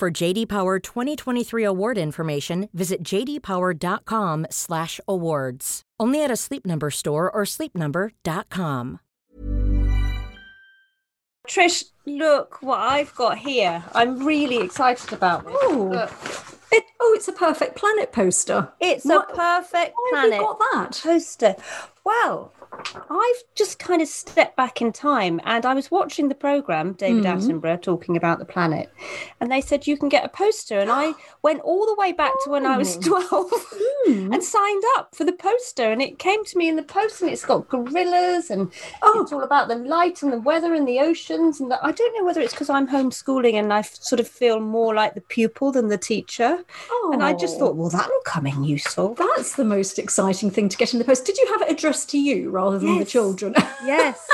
For JD Power 2023 award information, visit jdpower.com/awards. Only at a Sleep Number store or sleepnumber.com. Trish, look what I've got here. I'm really excited about this. Oh. Look, It, oh, it's a perfect planet poster. it's What- a perfect Why have planet you got that? poster. Well, I've just kind of stepped back in time and I was watching the program, David Mm. Attenborough talking about the planet, and they said you can get a poster. And I went all the way back to when I was Oh. 12 Hmm. and signed up for the poster. And it came to me in the post, and it's got gorillas, and Oh. it's all about the light and the weather and the oceans. And the, I don't know whether it's because I'm homeschooling and I sort of feel more like the pupil than the teacher. And I just Oh. thought, well, that'll come in useful. That's the most exciting thing to get in the post. Did you have it addressed to you rather than the children? Yes,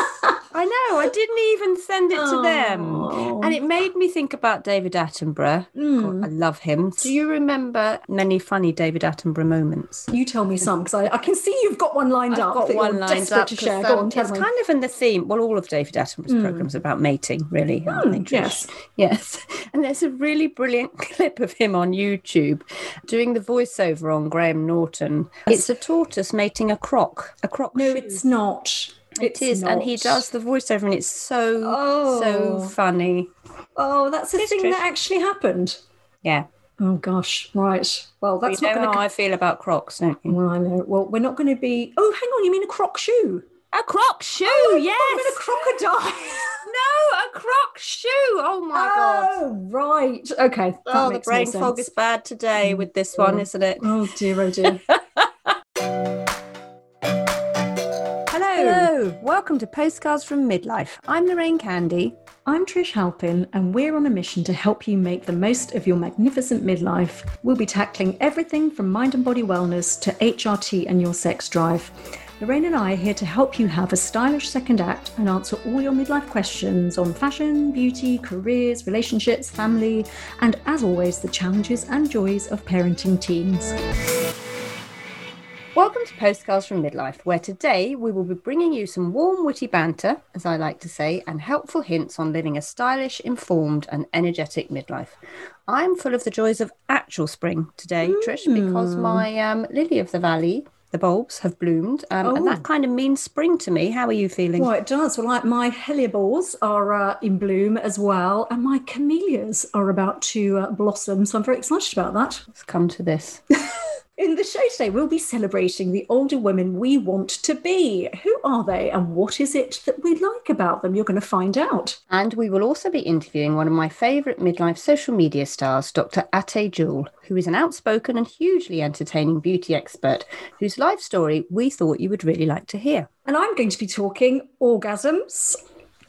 I know. I didn't even send it to them. Oh. And it made me think about David Attenborough. Mm. I love him. Do you remember many funny David Attenborough moments? You tell me some because I, I can see you've got one lined I've up. got one lined up. to share. Go um, on, it's me. kind of in the theme. Well, all of David Attenborough's Mm. programs are about mating, really, they? Mm, yes. Yes. And there's a really brilliant clip of him on YouTube doing the voiceover on Graham Norton. It's a tortoise mating a croc. A croc. No, shoe. it's not. It It's is, and he does the voiceover, and it's so Oh. so funny. Oh, that's a Yes, thing Trish. that actually happened. Yeah, Oh gosh, right. Well, that's you not going how. I feel about Crocs, don't you? Well, I know. Well, we're not going to be. Oh, hang on. You mean a croc shoe? A Croc shoe, Oh, yes. A crocodile. no, a Croc shoe. Oh my god. Oh, right. Okay. Oh, the brain fog is bad today with this one, Mm. isn't it? Oh dear, oh dear. Welcome to Postcards from Midlife. I'm Lorraine Candy. I'm Trish Halpin, and we're on a mission to help you make the most of your magnificent midlife. We'll be tackling everything from mind and body wellness to HRT and your sex drive. Lorraine and I are here to help you have a stylish second act and answer all your midlife questions on fashion, beauty, careers, relationships, family, and as always, the challenges and joys of parenting teens. Welcome to Postcards from Midlife, where today we will be bringing you some warm, witty banter, as I like to say, and helpful hints on living a stylish, informed, and energetic midlife. I'm full of the joys of actual spring today, Trish, because my um, lily of the valley, the bulbs, have bloomed, um, and Oh. that kind of means spring to me. How are you feeling? Well, it does. Well, like my hellebores are uh, in bloom as well, and my camellias are about to uh, blossom. So I'm very excited about that. Let's come to this. In the show today, we'll be celebrating the older women we want to be. Who are they, and what is it that we like about them? You're going to find out. And we will also be interviewing one of my favourite midlife social media stars, Dr. Ateh Jewel, who is an outspoken and hugely entertaining beauty expert whose life story we thought you would really like to hear. And I'm going to be talking orgasms.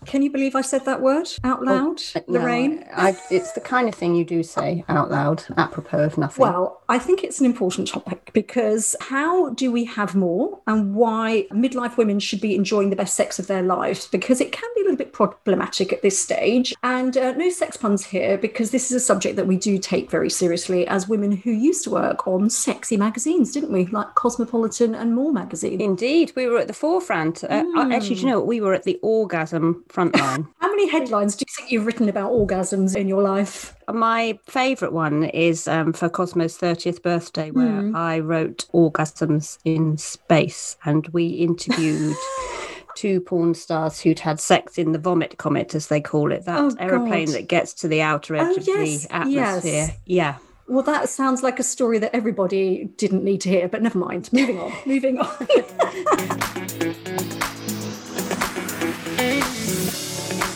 Can you believe I said that word out loud, Uh, No, Lorraine? I, it's the kind of thing you do say out loud, apropos of nothing. Well, I think it's an important topic because how do we have more and why midlife women should be enjoying the best sex of their lives? Because it can be a little bit problematic at this stage. And uh, no sex puns here because this is a subject that we do take very seriously as women who used to work on sexy magazines, didn't we? Like Cosmopolitan and More magazine. Indeed, we were at the forefront. Uh, actually, do you know what? We were at the orgasm front line. How many headlines do you think you've written about orgasms in your life? My favourite one is um, for Cosmo's 30th birthday, where I wrote Orgasms in Space, and we interviewed two porn stars who'd had sex in the vomit comet, as they call it, that Oh, aeroplane God. that gets to the outer edge Oh, of yes, the atmosphere. yes. Yeah. Well, that sounds like a story that everybody didn't need to hear, but never mind. Moving on. Moving on.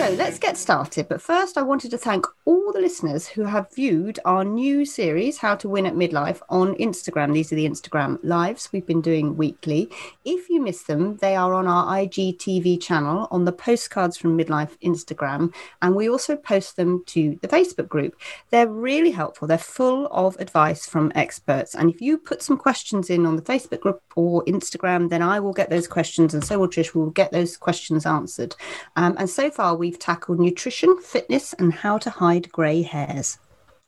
So let's get started. But first, I wanted to thank all the listeners who have viewed our new series, How to Win at Midlife, on Instagram. These are the Instagram lives we've been doing weekly. If you miss them, they are on our IGTV channel on the Postcards from Midlife Instagram. And we also post them to the Facebook group. They're really helpful. They're full of advice from experts. And if you put some questions in on the Facebook group or Instagram, then I will get those questions, and so will Trish. We'll get those questions answered. Um, and so far, we've tackled nutrition, fitness, and how to hide grey hairs.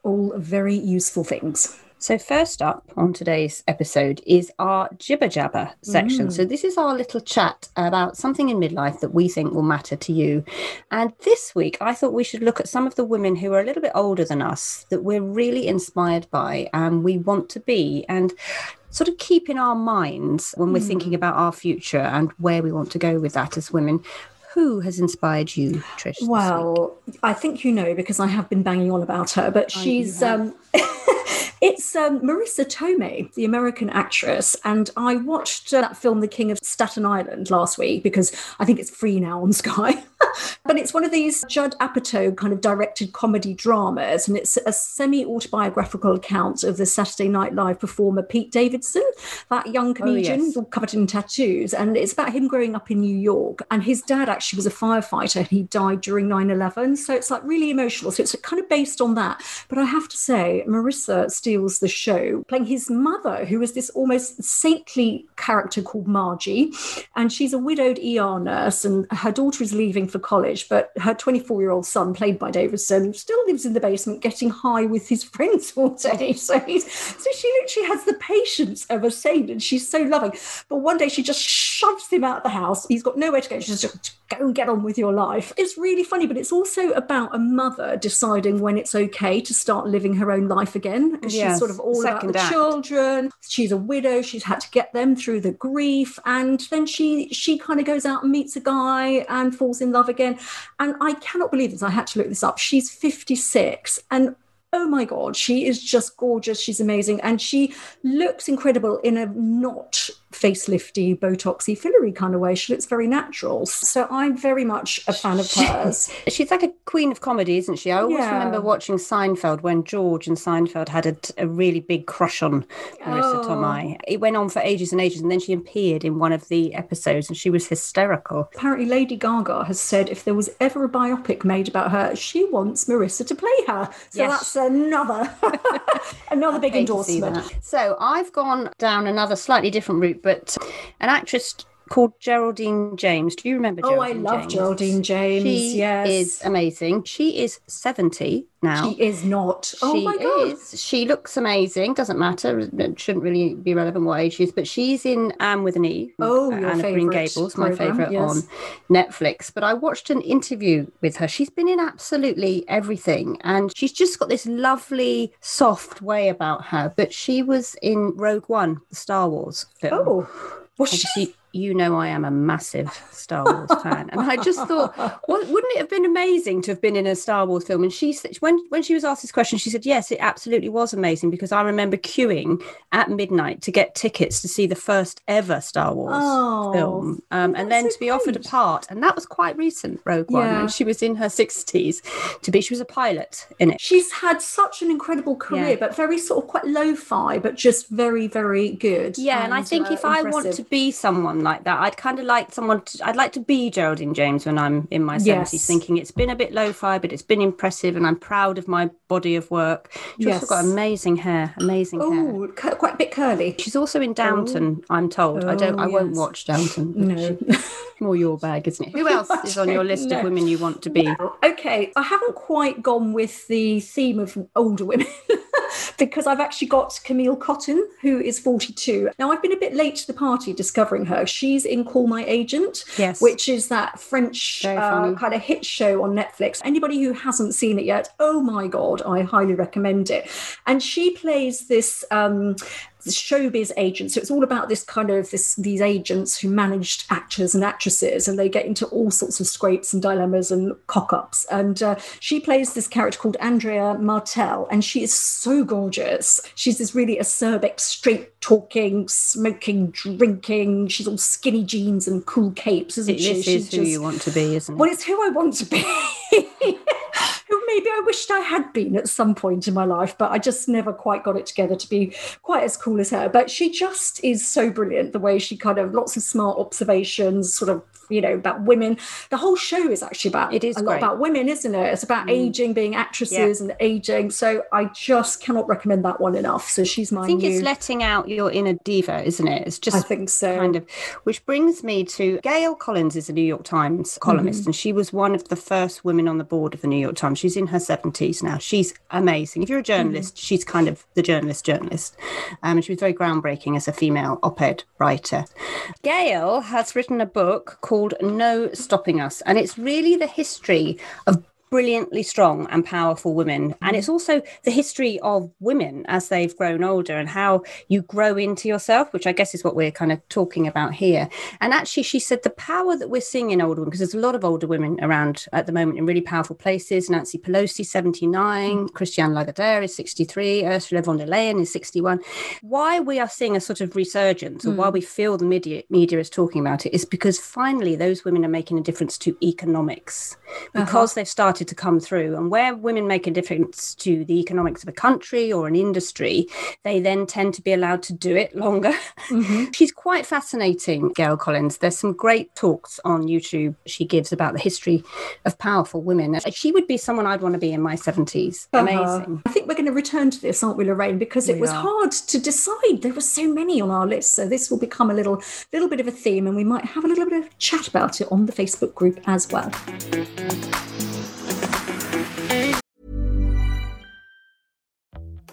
All very useful things. So, first up on today's episode is our jibber jabber section. Mm. So, this is our little chat about something in midlife that we think will matter to you. And this week, I thought we should look at some of the women who are a little bit older than us that we're really inspired by and we want to be. And sort of keep in our minds when we're mm. thinking about our future and where we want to go with that as women. Who has inspired you, Trish? Well, I think you know because I have been banging on about her, but she's um It's um, Marisa Tomei, the American actress, and I watched uh, that film, The King of Staten Island, last week because I think it's free now on Sky. But it's one of these Judd Apatow kind of directed comedy dramas, and it's a semi autobiographical account of the Saturday Night Live performer Pete Davidson, that young comedian oh, yes. covered in tattoos. And it's about him growing up in New York. And his dad actually was a firefighter, and he died during 9 11. So it's like really emotional. So it's kind of based on that. But I have to say, Marisa steals the show, playing his mother, who is this almost saintly character called Margie. And she's a widowed ER nurse, and her daughter is leaving for college, but her 24 year old son, played by Davidson, still lives in the basement getting high with his friends all day. So, he's, so she literally has the patience of a saint and she's so loving. But one day she just shoves him out of the house. He's got nowhere to go. She's just go and get on with your life. It's really funny, but it's also about a mother deciding when it's okay to start living her own life again. Yes, she's sort of all about the act. children. She's a widow. She's had to get them through the grief. And then she she kind of goes out and meets a guy and falls in love again. And I cannot believe this. I had to look this up. She's 56. And oh my god she is just gorgeous she's amazing and she looks incredible in a not facelifty, botoxy, fillery kind of way. She looks very natural. So I'm very much a fan of hers. She's like a queen of comedy, isn't she? I always yeah. remember watching Seinfeld when George and Seinfeld had a, a really big crush on Marisa oh. Tomei. It went on for ages and ages, and then she appeared in one of the episodes, and she was hysterical. Apparently, Lady Gaga has said if there was ever a biopic made about her, she wants Marisa to play her. So yes. that's another another big endorsement. So I've gone down another slightly different route but an actress called Geraldine James. Do you remember? Oh, Geraldine I love James? Geraldine James. She yes. is amazing. She is seventy now. She is not. Oh she my god. Is. She looks amazing. Doesn't matter. It shouldn't really be relevant what age she is. But she's in Anne with an E. Oh, uh, Anne of Green Gables, my favourite yes. on Netflix. But I watched an interview with her. She's been in absolutely everything, and she's just got this lovely, soft way about her. But she was in Rogue One, the Star Wars film. Oh. Was she? You know I am a massive Star Wars fan, and I just thought, well, wouldn't it have been amazing to have been in a Star Wars film? And she, when when she was asked this question, she said, yes, it absolutely was amazing because I remember queuing at midnight to get tickets to see the first ever Star Wars oh, film, um, and then so to be offered a part, and that was quite recent, Rogue One, yeah. when she was in her sixties. To be, she was a pilot in it. She's had such an incredible career, yeah. but very sort of quite lo-fi, but just very, very good. Yeah, and, and I think uh, if impressive. I want to be someone like that. I'd kind of like someone. To, I'd like to be Geraldine James when I'm in my seventies, yes. thinking it's been a bit lo-fi, but it's been impressive, and I'm proud of my body of work. She's yes. also got amazing hair, amazing Ooh, hair. quite a bit curly. She's also in Downton. Oh. I'm told. Oh, I don't. I oh, yes. won't watch Downton. No, more your bag, isn't it? Who else is on your list no. of women you want to be? Okay, I haven't quite gone with the theme of older women. because I've actually got Camille Cottin, who is 42. Now, I've been a bit late to the party discovering her. She's in Call My Agent, yes. which is that French uh, kind of hit show on Netflix. Anybody who hasn't seen it yet, oh my God, I highly recommend it. And she plays this um, showbiz agents. So it's all about this kind of this these agents who managed actors and actresses, and they get into all sorts of scrapes and dilemmas and cock ups. And uh, she plays this character called Andrea Martel, and she is so gorgeous. She's this really acerbic, straight talking, smoking, drinking. She's all skinny jeans and cool capes, isn't this she? This She's is who just, you want to be, isn't it? Well, it's who I want to be. who maybe I wished I had been at some point in my life, but I just never quite got it together to be quite as cool as her. But she just is so brilliant the way she kind of lots of smart observations, sort of you know about women. The whole show is actually about it is a great. lot about women isn't it? It's about mm. aging being actresses yeah. and aging. So i just cannot recommend that one enough. So she's my i think new... it's letting out your inner diva isn't it? It's just i think so. kind of which brings me to gail collins is a new york times columnist mm-hmm. and she was one of the first women on the board of the new york times. She's in her 70s now. She's amazing. If you're a journalist mm-hmm. she's kind of the journalist journalist. Um, and she was very groundbreaking as a female op-ed writer. Gail has written a book called called No Stopping Us. And it's really the history of brilliantly strong and powerful women. And it's also the history of women as they've grown older and how you grow into yourself, which I guess is what we're kind of talking about here. And actually, she said the power that we're seeing in older women, because there's a lot of older women around at the moment in really powerful places. Nancy Pelosi, 79, Christiane Lagarde is 63, Ursula von der Leyen is 61. Why we are seeing a sort of resurgence, or mm. why we feel the media, media is talking about it, is because finally those women are making a difference to economics because uh-huh. they've started started to come through. And where women make a difference to the economics of a country or an industry, they then tend to be allowed to do it longer. Mm-hmm. She's quite fascinating, Gail Collins. There's some great talks on YouTube she gives about the history of powerful women. She would be someone I'd want to be in my 70s. Uh-huh. Amazing. I think we're going to return to this, aren't we, Lorraine? Because it we was are. hard to decide. There were so many on our list. So this will become a little little bit of a theme and we might have a little bit of chat about it on the Facebook group as well.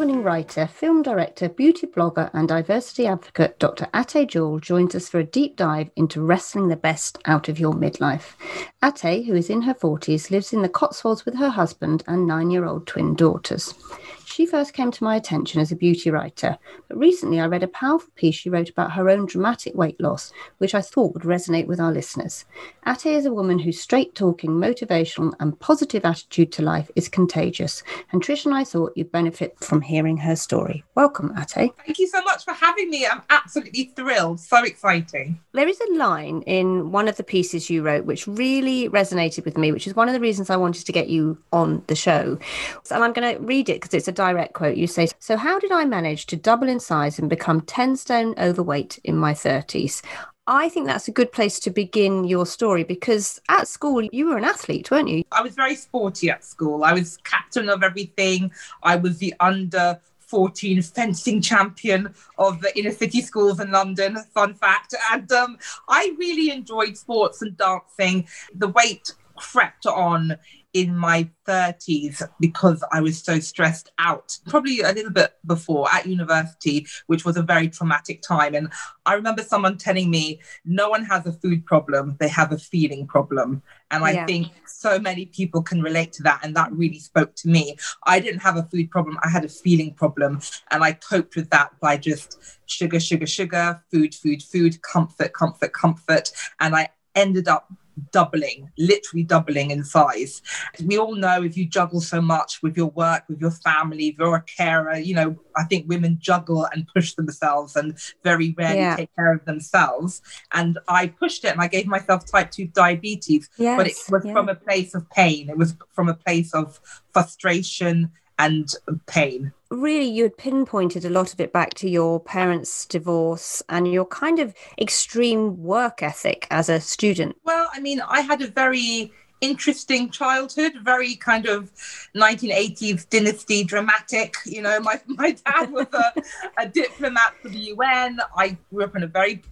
winning writer, film director, beauty blogger, and diversity advocate Dr. Ateh Jewel joins us for a deep dive into wrestling the best out of your midlife. Ateh, who is in her 40s, lives in the Cotswolds with her husband and nine year old twin daughters. She first came to my attention as a beauty writer, but recently I read a powerful piece she wrote about her own dramatic weight loss, which I thought would resonate with our listeners. Ateh is a woman whose straight talking, motivational, and positive attitude to life is contagious, and Trish and I thought you'd benefit from hearing her story. Welcome, Ateh. Thank you so much for having me. I'm absolutely thrilled. So exciting. There is a line in one of the pieces you wrote which really resonated with me, which is one of the reasons I wanted to get you on the show. And I'm going to read it because it's a direct quote. You say, So, how did I manage to double in size and become 10 stone overweight in my 30s? I think that's a good place to begin your story because at school you were an athlete, weren't you? I was very sporty at school. I was captain of everything. I was the under 14 fencing champion of the inner city schools in London. Fun fact. And um, I really enjoyed sports and dancing. The weight crept on in my 30s because I was so stressed out, probably a little bit before at university, which was a very traumatic time. And I remember someone telling me, no one has a food problem, they have a feeling problem. And I yeah. think so many people can relate to that. And that really spoke to me. I didn't have a food problem, I had a feeling problem. And I coped with that by just sugar, sugar, sugar, food, food, food, comfort, comfort, comfort. And I ended up doubling, literally doubling in size. We all know if you juggle so much with your work, with your family, if you're a carer, you know, I think women juggle and push themselves and very rarely yeah. take care of themselves. And I pushed it and I gave myself type 2 diabetes, yes, but it was yeah. from a place of pain. It was from a place of frustration and pain. Really, you had pinpointed a lot of it back to your parents' divorce and your kind of extreme work ethic as a student. Well, I mean, I had a very interesting childhood, very kind of 1980s dynasty dramatic. You know, my, my dad was a, a diplomat for the UN. I grew up in a very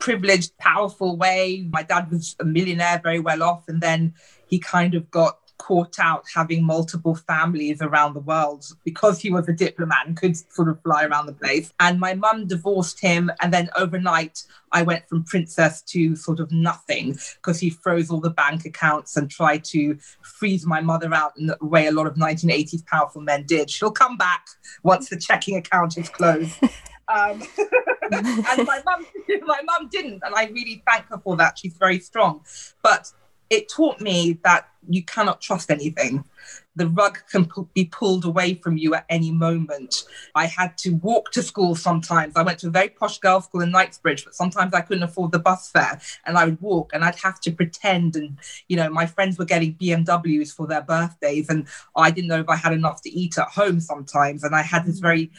privileged, powerful way. My dad was a millionaire, very well off, and then he kind of got caught out having multiple families around the world because he was a diplomat and could sort of fly around the place. And my mum divorced him. And then overnight, I went from princess to sort of nothing because he froze all the bank accounts and tried to freeze my mother out in the way a lot of 1980s powerful men did. She'll come back once the checking account is closed. Um, and my mum, my mum didn't, and I really thank her for that. She's very strong, but it taught me that you cannot trust anything the rug can be pulled away from you at any moment. I had to walk to school sometimes. I went to a very posh girls' school in Knightsbridge, but sometimes I couldn't afford the bus fare and I would walk and I'd have to pretend. And, you know, my friends were getting BMWs for their birthdays and I didn't know if I had enough to eat at home sometimes. And I had this mm. very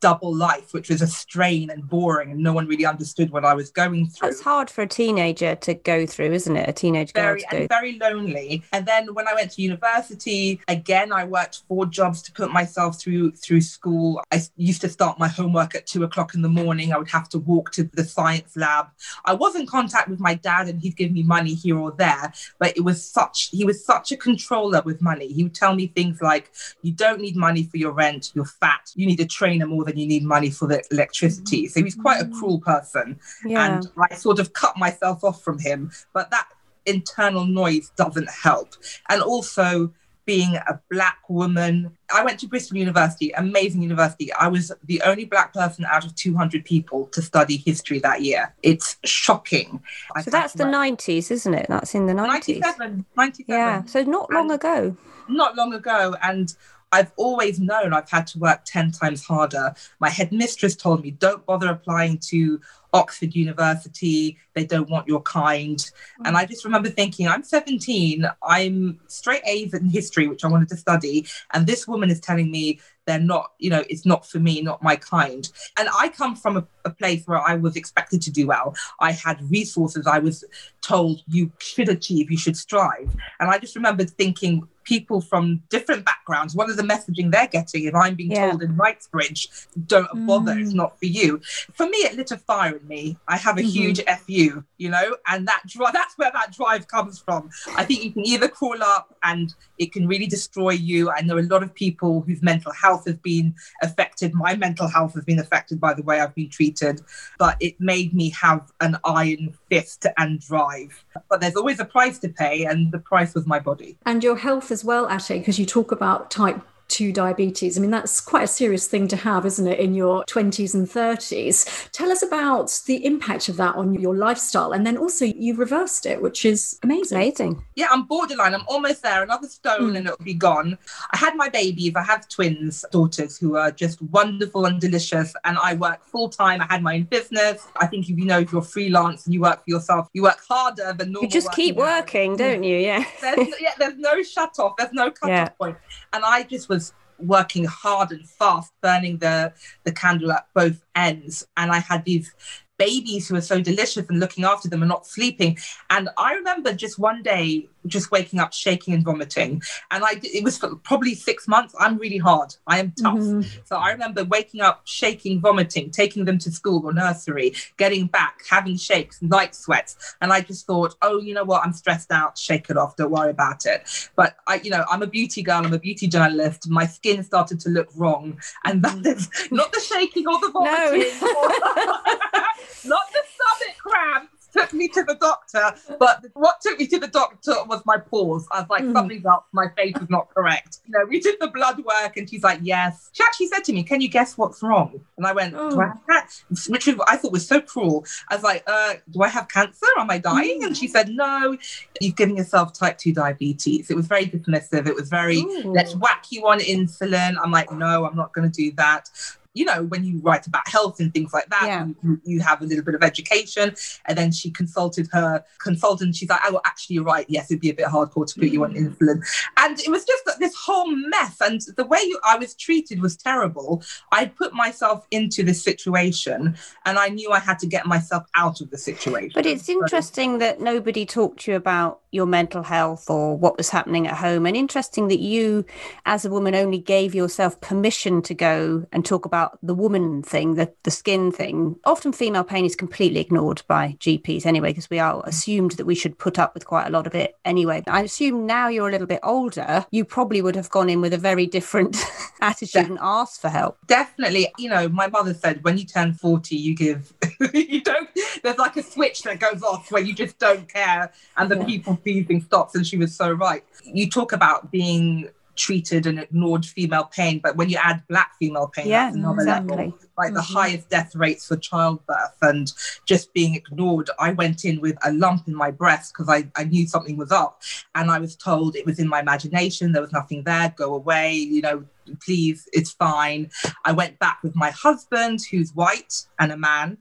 double life, which was a strain and boring and no one really understood what I was going through. It's hard for a teenager to go through, isn't it? A teenage girl very, and very lonely. And then when I went to university, again, I worked four jobs to put myself through through school. I used to start my homework at two o'clock in the morning. I would have to walk to the science lab. I was in contact with my dad, and he'd give me money here or there. But it was such he was such a controller with money. He would tell me things like, "You don't need money for your rent. You're fat. You need a trainer more than you need money for the electricity." So he was quite a mm. cruel person, yeah. and I sort of cut myself off from him. But that internal noise doesn't help. And also, being a black woman. I went to Bristol University, amazing university. I was the only black person out of 200 people to study history that year. It's shocking. So that's the 90s, isn't it? That's in the 90s. 97. 97. Yeah, so not long and ago. Not long ago. And I've always known I've had to work 10 times harder. My headmistress told me, don't bother applying to Oxford University. They don't want your kind. Mm-hmm. And I just remember thinking, I'm 17, I'm straight A's in history, which I wanted to study. And this woman is telling me they're not, you know, it's not for me, not my kind. And I come from a, a place where I was expected to do well. I had resources. I was told you should achieve, you should strive. And I just remember thinking, people from different backgrounds, what is the messaging they're getting if I'm being yeah. told in Knightsbridge, don't bother, mm. it's not for you. For me, it lit a fire in me. I have a mm-hmm. huge FU, you know, and that drive, that's where that drive comes from. I think you can either crawl up and it can really destroy you. I know a lot of people whose mental health has been affected. My mental health has been affected by the way I've been treated, but it made me have an iron fist and drive. But there's always a price to pay, and the price was my body. And your health as well, Ateh, because you talk about type 2 diabetes. I mean, that's quite a serious thing to have, isn't it, in your 20s and 30s? Tell us about the impact of that on your lifestyle. And then also, you reversed it, which is amazing. Amazing. Yeah, I'm borderline. I'm almost there. Another stone mm. and it'll be gone. I had my babies. I have twins, daughters who are just wonderful and delicious. And I work full time. I had my own business. I think if you know if you're freelance and you work for yourself, you work harder than normal. You just keep working, don't you? Yeah. There's, yeah, there's no shut off. There's no cut yeah. off point. And I just was working hard and fast, burning the the candle at both ends. And I had these babies who were so delicious and looking after them and not sleeping. And I remember just one day just waking up shaking and vomiting. And I it was for probably six months. I'm really hard. I am tough. Mm-hmm. So I remember waking up shaking, vomiting, taking them to school or nursery, getting back, having shakes, night sweats. And I just thought, oh, you know what? I'm stressed out. Shake it off. Don't worry about it. But I, you know, I'm a beauty girl. I'm a beauty journalist. My skin started to look wrong, and that is not the shaking or the vomiting, no. not the stomach cramps took me to the doctor, but what took me to the doctor was my pause. I was like, Mm. something's up, my face is not correct. You know, we did the blood work and she's like, yes. She actually said to me, can you guess what's wrong? And I went, do I Oh. have cancer? Which I thought was so cruel. I was like, uh, do I have cancer? Am I dying? And she said, no, you've given yourself type 2 diabetes. It was very dismissive. It was very, Ooh. let's whack you on insulin. I'm like, no, I'm not going to do that. You know, when you write about health and things like that, Yeah. you, you have a little bit of education. And then she consulted her consultant. She's like, oh, well, actually, you're right. Yes, it'd be a bit hardcore to put you on mm. insulin. And it was just that this whole mess. And the way you, I was treated was terrible. I put myself into this situation and I knew I had to get myself out of the situation. But it's So- interesting that nobody talked to you about your mental health or what was happening at home. And interesting that you, as a woman, only gave yourself permission to go and talk about the woman thing, the, the skin thing. Often female pain is completely ignored by GPs anyway, because we are mm. assumed that we should put up with quite a lot of it anyway. I assume now you're a little bit older, you probably would have gone in with a very different attitude and asked for help. definitely you know my mother said when you turn 40 you give you don't there's like a switch that goes off where you just don't care and the Yeah. people pleasing stops and she was so right you talk about being treated and ignored female pain but when you add black female pain Yeah, that's another exactly. level like the Mhm. highest death rates for childbirth and just being ignored i went in with a lump in my breast because I, I knew something was up and i was told it was in my imagination there was nothing there go away you know please it's fine I went back with my husband, who's white and a man,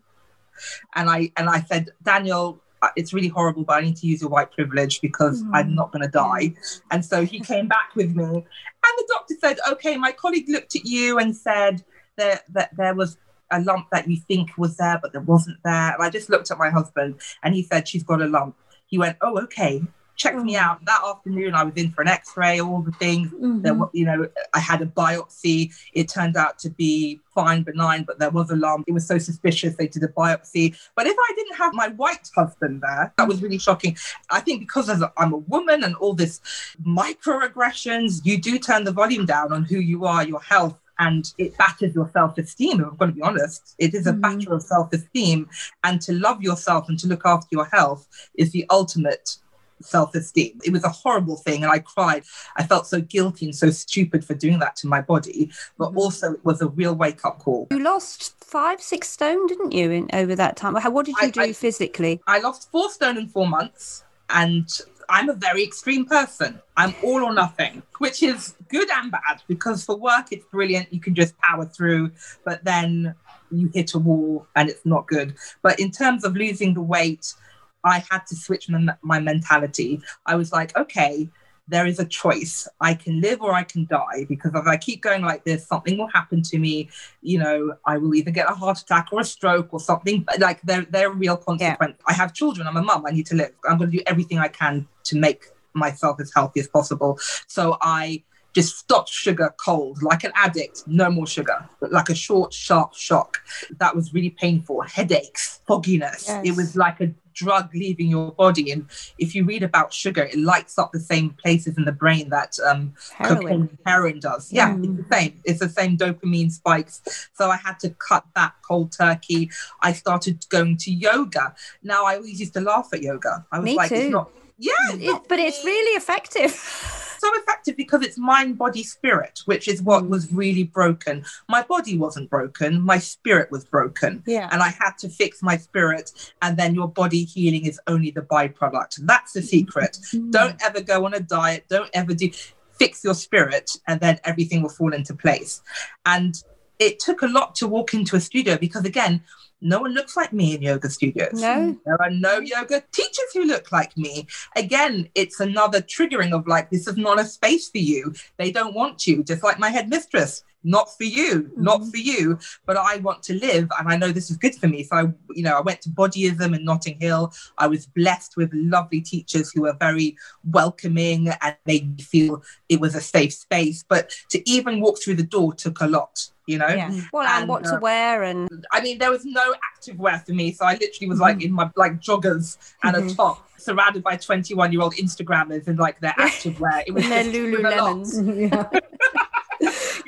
and I and I said, Daniel, Uh, it's really horrible, but I need to use your white privilege because mm. I'm not going to die. And so he came back with me, and the doctor said, okay, my colleague looked at you and said that that there was a lump that you think was there, but there wasn't there. And I just looked at my husband, and he said, she's got a lump. He went, oh, okay. Checked me out that afternoon. I was in for an X-ray, all the things. Mm-hmm. were, you know, I had a biopsy. It turned out to be fine, benign, but there was a lump. It was so suspicious. They did a biopsy. But if I didn't have my white husband there, that was really shocking. I think because as a, I'm a woman and all this microaggressions, you do turn the volume down on who you are, your health. And it batters your self esteem. If I'm going to be honest, it is a Mhm. batter of self esteem. And to love yourself and to look after your health is the ultimate self esteem. It was a horrible thing, and I cried. I felt so guilty and so stupid for doing that to my body, but mm-hmm. also it was a real wake up call. You lost five, six stone, didn't you, in over that time? How, what did you I- do I- physically? I lost four stone in four months, and I'm a very extreme person. I'm all or nothing, which is good and bad because for work it's brilliant. You can just power through, but then you hit a wall and it's not good. But in terms of losing the weight, I had to switch my, my mentality. I was like, okay, there is a choice. I can live or I can die because if I keep going like this, something will happen to me. You know, I will either get a heart attack or a stroke or something. But like there, there are real consequences. I have children. I'm a mum. I need to live. I'm going to do everything I can to make myself as healthy as possible. So I just stopped sugar cold like an addict no more sugar like a short sharp shock that was really painful headaches fogginess Yes. it was like a drug leaving your body and if you read about sugar it lights up the same places in the brain that um Heroin. cocaine heroin does yeah Mm. it's the same it's the same dopamine spikes so i had to cut that cold turkey i started going to yoga now i always used to laugh at yoga i was Me like too. it's not yeah it's It- but it's really effective. so effective because it's mind, body, spirit, which is what mm. was really broken. My body wasn't broken, my spirit was broken. Yeah. And I had to fix my spirit, and then your body healing is only the byproduct. That's the secret. Mm. Don't ever go on a diet, don't ever do fix your spirit, and then everything will fall into place. And it took a lot to walk into a studio because again, no one looks like me in yoga studios. No. There are no yoga teachers who look like me. Again, it's another triggering of like, this is not a space for you. They don't want you, just like my headmistress. Not for you, not for you, but I want to live and I know this is good for me. So, I, you know, I went to Bodyism in Notting Hill. I was blessed with lovely teachers who were very welcoming and made me feel it was a safe space. But to even walk through the door took a lot, you know? Yeah. Well, and, And, what to uh, wear and I mean, there was no active wear for me, so I literally was like in my like joggers and a Mhm. top, surrounded by twenty-one-year-old Instagrammers in like their active wear. It was and their just, it was a lot. Lululemons. yeah.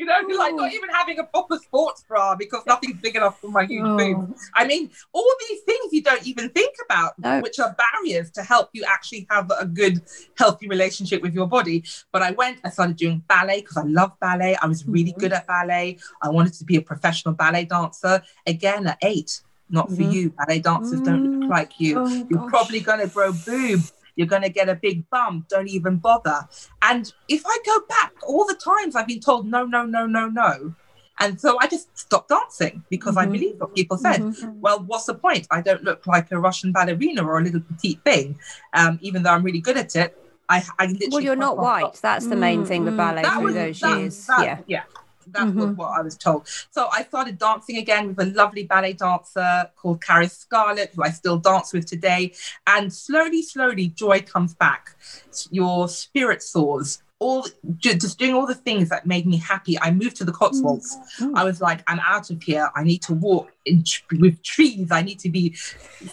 Know, like not even having a proper sports bra because nothing's big enough for my huge Oh. boobs. I mean, all these things you don't even think about, No. which are barriers to help you actually have a good, healthy relationship with your body. But I went, I started doing ballet because I love ballet. I was really Mm-hmm. good at ballet. I wanted to be a professional ballet dancer again at eight. Not for Mhm. you. Ballet dancers don't look like you. Oh, You're gosh. probably going to grow boob. You're going to get a big bump. Don't even bother. And if I go back, all the times I've been told no, no, no, no, no. And so I just stopped dancing because I Mhm. believed what people said. Mhm. Well, what's the point? I don't look like a Russian ballerina or a little petite thing, um, even though I'm really good at it. I, I literally Well, you're not off- white. That's the main Mm, thing with mm. ballet that through was those that- years. that- yeah. yeah. That's Mhm. what, what I was told. So I started dancing again with a lovely ballet dancer called Caris Scarlett, who I still dance with today. And slowly, slowly, joy comes back. Your spirit soars. All just doing all the things that made me happy. I moved to the Cotswolds. I was like, I'm out of here. I need to walk in tr- with trees. I need to be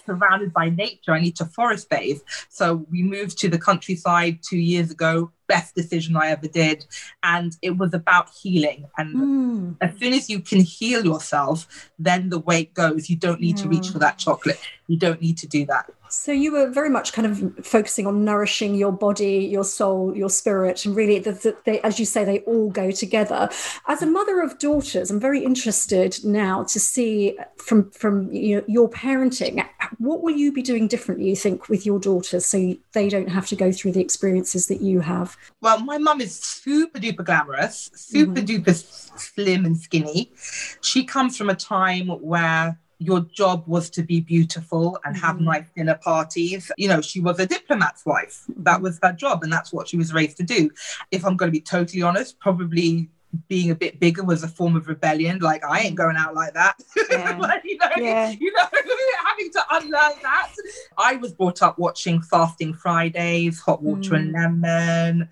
surrounded by nature. I need to forest bathe. So we moved to the countryside two years ago. Best decision I ever did. And it was about healing. And Mm. as soon as you can heal yourself, then the weight goes. You don't need to reach for that chocolate. You don't need to do that. So you were very much kind of focusing on nourishing your body, your soul, your spirit, and really, the, the, they, as you say, they all go together. As a mother of daughters, I'm very interested now to see from from you know, your parenting. What will you be doing differently, you think, with your daughters, so they don't have to go through the experiences that you have? Well, my mum is super duper glamorous, super mm-hmm. duper slim and skinny. She comes from a time where your job was to be beautiful and have Mhm. nice dinner parties. You know, she was a diplomat's wife. That was her job, and that's what she was raised to do. If I'm going to be totally honest, probably being a bit bigger was a form of rebellion. Like, I ain't going out like that. Yeah. like, you know, Yeah. you know, having to unlearn that. I was brought up watching Fasting Fridays, Hot Water and Lemon,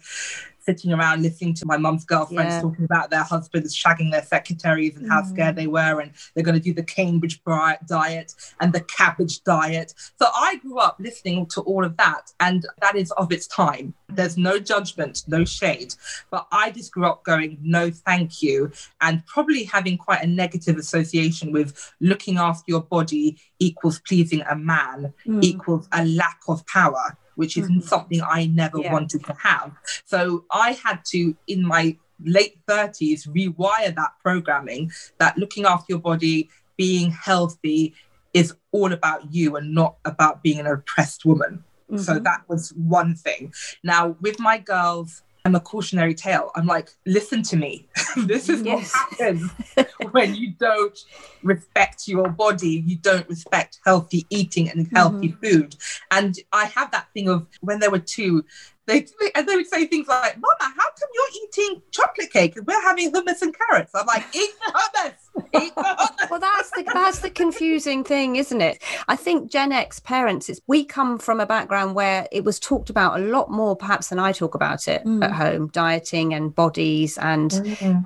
sitting around listening to my mum's girlfriends Yeah. talking about their husbands shagging their secretaries and how scared they were, and they're going to do the Cambridge diet and the cabbage diet. So I grew up listening to all of that, and that is of its time. There's no judgment, no shade, but I just grew up going, no, thank you, and probably having quite a negative association with looking after your body equals pleasing a man Mm. equals a lack of power, which is Mhm. something I never Yeah. wanted to have. So I had to, in my late 30s, rewire that programming that looking after your body, being healthy is all about you and not about being an oppressed woman. So Mhm. that was one thing. Now, with my girls, I'm a cautionary tale. I'm like, listen to me. this is Yes. what happens when you don't respect your body, you don't respect healthy eating and healthy mm-hmm. food. And I have that thing of when they were two, they and they would say things like, Mama, how come you're eating chocolate cake and we're having hummus and carrots? I'm like, eat the hummus, eat the hummus. Well that's the that's the confusing thing isn't it? I think gen x parents it's we come from a background where it was talked about a lot more perhaps than i talk about it Mm. at home dieting and bodies and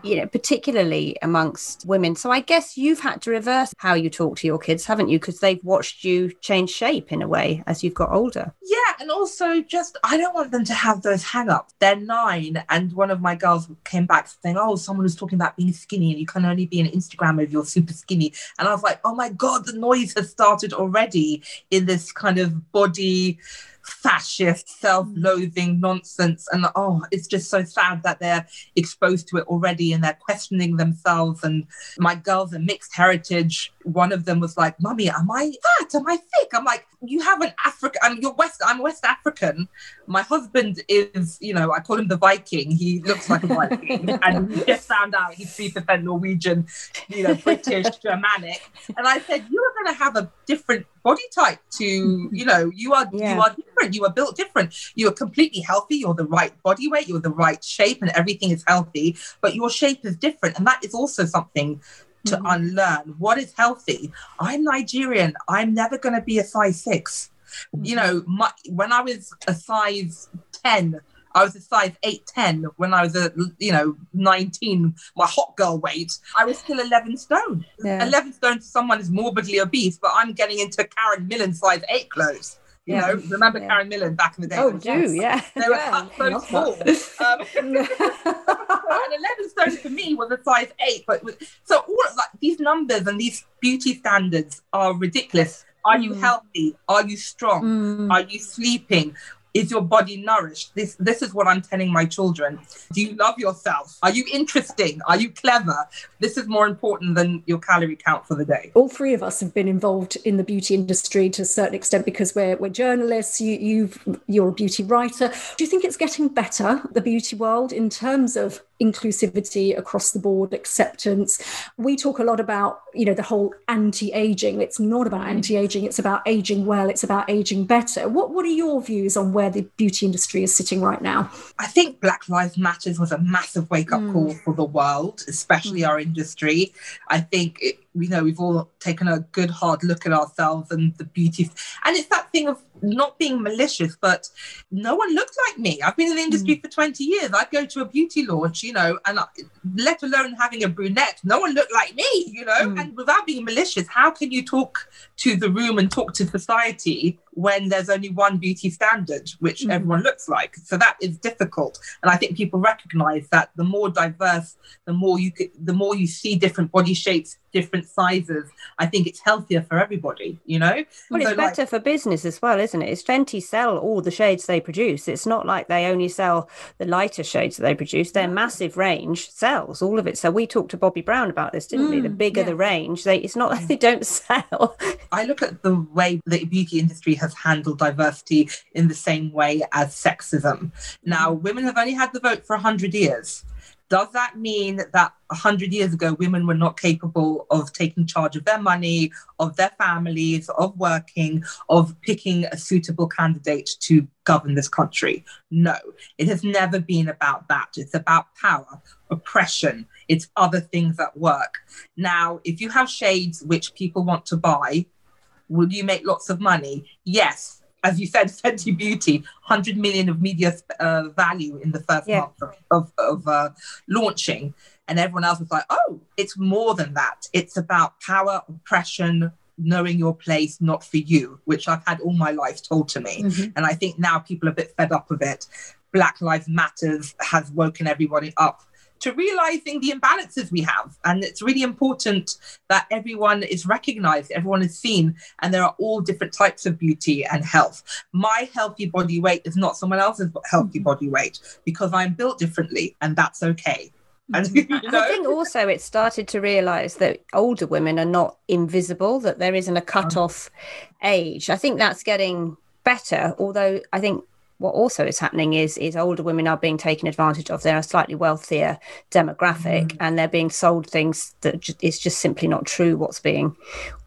you know particularly amongst women. So i guess you've had to reverse how you talk to your kids haven't you? Because they've watched you change shape in a way as you've got older. Yeah, and also just I don't want them to have those hang-ups. They're nine, and one of my girls came back saying, "Oh, someone was talking about being skinny, and you can only be an Instagrammer if you're super skinny." And I was like, "Oh my god, the noise has started already in this kind of body." Fascist self-loathing nonsense and oh it's just so sad that they're exposed to it already and they're questioning themselves. And my girls are mixed heritage. One of them was like mummy am i fat? Am i thick? I'm like you have an african i'm you're west i'm west african. My husband is you know i call him the viking. He looks like a viking. And we just found out he's 3% norwegian you know british germanic. And i said you are going to have a different body type to mm-hmm. you know you are you are different you are built different. You are completely healthy you're the right body weight you're the right shape and everything is healthy but your shape is different. And that is also something to mm-hmm. unlearn. What is healthy? I'm nigerian. I'm never going to be a size 6 you mm-hmm. know my, when i was a size 10 I was a size 8, 10 when I was a, you know, 19, my hot girl weight. I was still 11 stone. Yeah. 11 stone to someone is morbidly obese, but I'm getting into Karen Millen size 8 clothes. You Yeah. know, remember Yeah. Karen Millen back in the day? Oh, do yeah. They were cut so small. Um, an 11 stone for me was a size 8 but with- so all like these numbers and these beauty standards are ridiculous are you Mm. healthy are you strong Mm. are you sleeping is your body nourished? This this is what i'm telling my children. Do you love yourself? Are you interesting? Are you clever? This is more important than your calorie count for the day. All three of us have been involved in the beauty industry to a certain extent because we're, we're journalists. You, you've you're a beauty writer. Do you think it's getting better the beauty world in terms of inclusivity across the board acceptance. We talk a lot about you know the whole anti-aging. It's not about anti-aging it's about aging well it's about aging better. What what are your views on where the beauty industry is sitting right now? I think Black Lives Matters was a massive wake up Mm. call for the world, especially our industry. I think it, you know we've all taken a good hard look at ourselves and the beauty, and it's that thing of not being malicious, but no one looked like me. I've been in the industry for twenty years. I'd go to a beauty launch, you know, and I, let alone having a brunette, no one looked like me, you know. Mm. And without being malicious, how can you talk to the room and talk to society when there's only one beauty standard, which Mhm. everyone looks like? So that is difficult. And I think people recognize that the more diverse, the more you could, the more you see different body shapes, different sizes. I think it's healthier for everybody, you know? Well, it's So, like, better for business as well, isn't it? It's Fenty sell all the shades they produce. It's not like they only sell the lighter shades that they produce. Their massive range sells all of it. So we talked to Bobbi Brown about this, didn't we? The Mm, bigger yeah. the range, they it's not like they don't sell. I look at the way the beauty industry has handled diversity in the same way as sexism. Now, women have only had the vote for 100 years. Does that mean that 100 years ago, women were not capable of taking charge of their money, of their families, of working, of picking a suitable candidate to govern this country? No, it has never been about that. It's about power, oppression, it's other things at work. Now, if you have shades which people want to buy, will you make lots of money? Yes. As you said, Fenty Beauty, 100 million of media uh, value in the first Yeah. month of, of, of uh, launching. And everyone else was like, oh, it's more than that. It's about power, oppression, knowing your place, not for you, which I've had all my life told to me. And I think now people are a bit fed up of it. Black Lives Matters has woken everybody up to realizing the imbalances we have. And it's really important that everyone is recognized, everyone is seen, and there are all different types of beauty and health. My healthy body weight is not someone else's healthy mm-hmm. body weight because I'm built differently, and that's okay. Mm-hmm. And you know, I think also it started to realize that older women are not invisible, that there isn't a uh-huh. cut-off age. I think that's getting better, although I think what also is happening is is older women are being taken advantage of. They're a slightly wealthier demographic, mm. and they're being sold things that ju- is just simply not true. What's being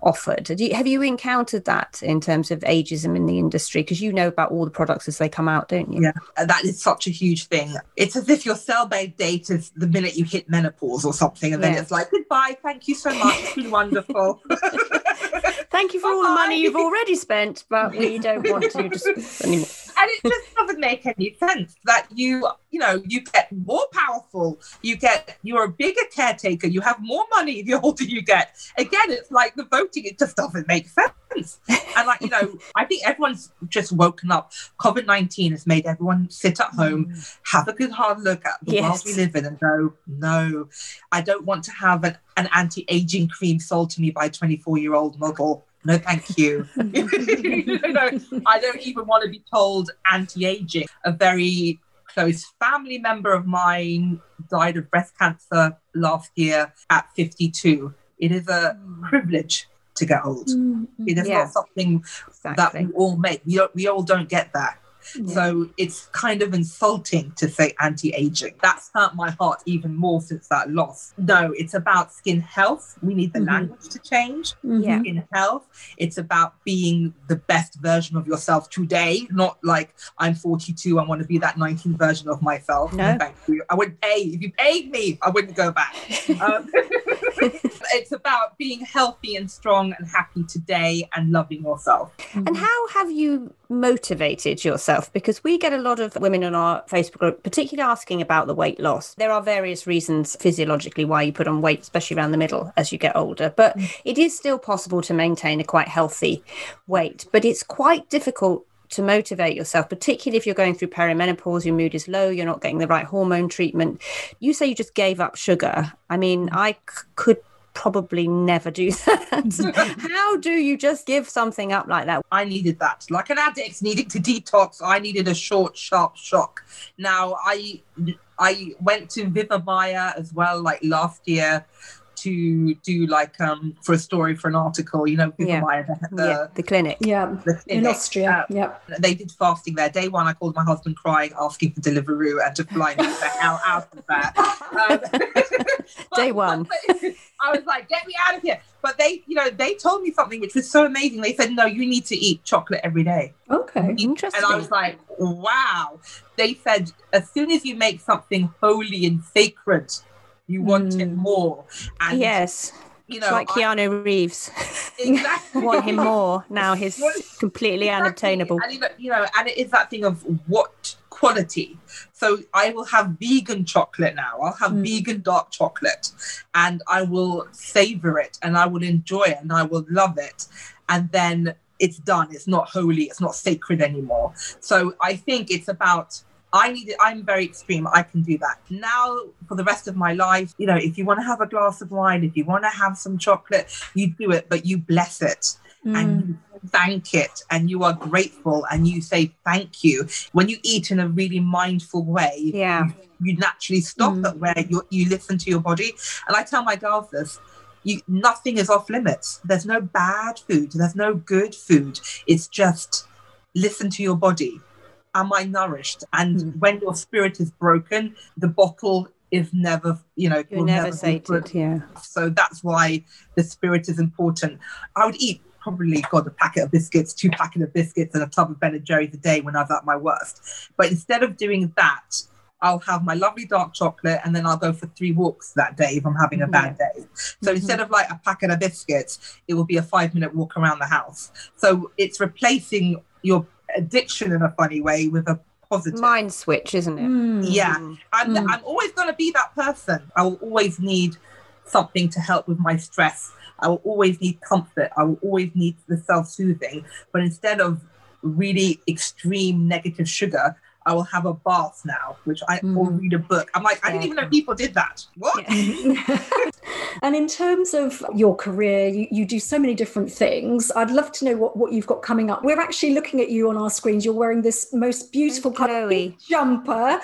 offered? Do you, have you encountered that in terms of ageism in the industry? Because you know about all the products as they come out, don't you? Yeah, that is such a huge thing. It's as if your sell by date is the minute you hit menopause or something, and then Yeah. it's like goodbye, thank you so much, it's been wonderful. Thank you for all the money you've already spent, but we don't want to just anymore. And it just doesn't make any sense that you you know you get more powerful you get you're a bigger caretaker you have more money the older you get. Again it's like the voting it just doesn't make sense. And like you know i think everyone's just woken up. Covid-19 has made everyone sit at home mm. have a good hard look at the world we live in and go no i don't want to have an, an anti-aging cream sold to me by a 24 year old model no thank you you know, I don't even want to be told anti-aging. A very close family member of mine died of breast cancer last year at 52. It is a mm. privilege to get old. Mm, mm, it is Yeah. not something that we all make. We, we all don't get that. So it's kind of insulting to say anti-aging. That's hurt my heart even more since that loss. No, it's about skin health. We need the Mhm. language to change Yeah. in health. It's about being the best version of yourself today, not like I'm 42, I want to be that 19 version of myself. No. thank you. I wouldn't pay. If you paid me, I wouldn't go back. Um, it's about being healthy and strong and happy today and loving yourself. And mm. how have you motivated yourself? Because we get a lot of women on our Facebook group, particularly asking about the weight loss. There are various reasons physiologically why you put on weight, especially around the middle as you get older, but mm. it is still possible to maintain a quite healthy weight. But it's quite difficult to motivate yourself, particularly if you're going through perimenopause, your mood is low, you're not getting the right hormone treatment. You say you just gave up sugar. I mean, mm. I c- could probably never do that. How do you just give something up like that? I needed that. Like an addict needing to detox, I needed a short, sharp shock. Now I I went to Vivamayr as well, like last year to do like um for a story for an article you know Yeah. Vivamayr, the, the, yeah, the clinic. Yeah, the in. Austria. Uh, yeah. they did fasting there. Day one, I called my husband crying, asking for Deliveroo and to fly me the hell out of that Um, Day one. I was like, get me out of here. But they, you know, they told me something which was so amazing. They said, no, you need to eat chocolate every day. Okay. Interesting. And I was like, wow. They said, as soon as you make something holy and sacred, you want it Mm. more. And, yes, you it's know, like I- Keanu Reeves. exactly. Want him more now? He's completely Exactly. unobtainable. And you know, you know, and it is that thing of what quality. So I will have vegan chocolate now. I'll have Mm. vegan dark chocolate, and I will savor it, and I will enjoy it, and I will love it, and then it's done. It's not holy. It's not sacred anymore. So I think it's about. I need it. I'm very extreme. I can do that. Now, for the rest of my life, you know, if you want to have a glass of wine, if you want to have some chocolate, you do it, but you bless it Mm. and you thank it and you are grateful and you say thank you when you eat in a really mindful way Yeah. you naturally stop Mm. at where you, you listen to your body and i tell my girls this you, nothing is off limits there's no bad food there's no good food it's just listen to your body am i nourished and Mm. when your spirit is broken the bottle is never you know You're never be sated. Yeah. So that's why the spirit is important. I would eat probably got a packet of biscuits, two packet of biscuits, and a tub of Ben and Jerry's a day when I was at my worst. But instead of doing that, I'll have my lovely dark chocolate and then I'll go for three walks that day if I'm having a bad day. So instead of like a packet of biscuits, it will be a five minute walk around the house. So it's replacing your addiction in a funny way with a positive. Mind switch, isn't it? Mm. Yeah. I'm, Mm. I'm always going to be that person. I will always need something to help with my stress. I will always need comfort. I will always need the self soothing. But instead of really extreme negative sugar, I will have a bath now, which I or Mhm. read a book. I'm like, I didn't even know people did that. What? and in terms of your career, you, you do so many different things. I'd love to know what, what you've got coming up. We're actually looking at you on our screens. You're wearing this most beautiful kind of jumper,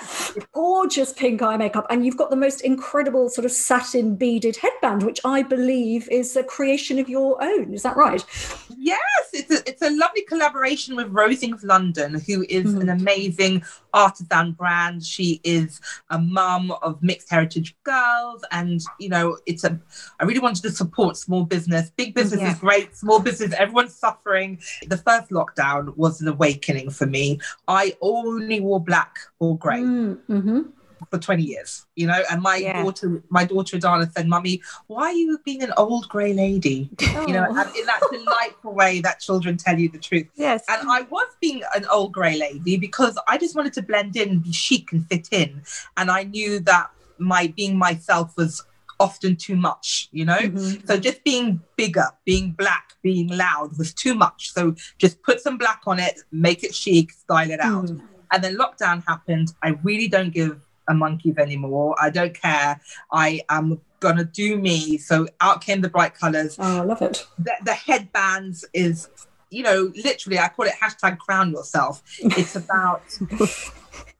gorgeous pink eye makeup, and you've got the most incredible sort of satin beaded headband, which I believe is a creation of your own. Is that right? Yes, it's a, it's a lovely collaboration with Rosings of London, who is Mhm. an amazing artisan brand. She is a mum of mixed heritage girls, and you know, it's a. I really wanted to support small business. Big business Yeah. is great. Small business, everyone's suffering. The first lockdown was an awakening for me. I only wore black or grey Mm-hmm. for 20 years, you know, and my Yeah. daughter, my daughter Adana said, Mummy, why are you being an old grey lady? You know, Oh. and in that delightful way that children tell you the truth. Yes. And I was being an old grey lady because I just wanted to blend in, be chic and fit in. And I knew that my being myself was often too much, you know? Mhm. So just being bigger, being black, being loud was too much. So just put some black on it, make it chic, style it out. Mm. And then lockdown happened. I really don't give a monkeys anymore. I don't care. I am gonna do me. So out came the bright colors Oh, I love it. the, the headbands is you know literally i call it hashtag crown yourself it's about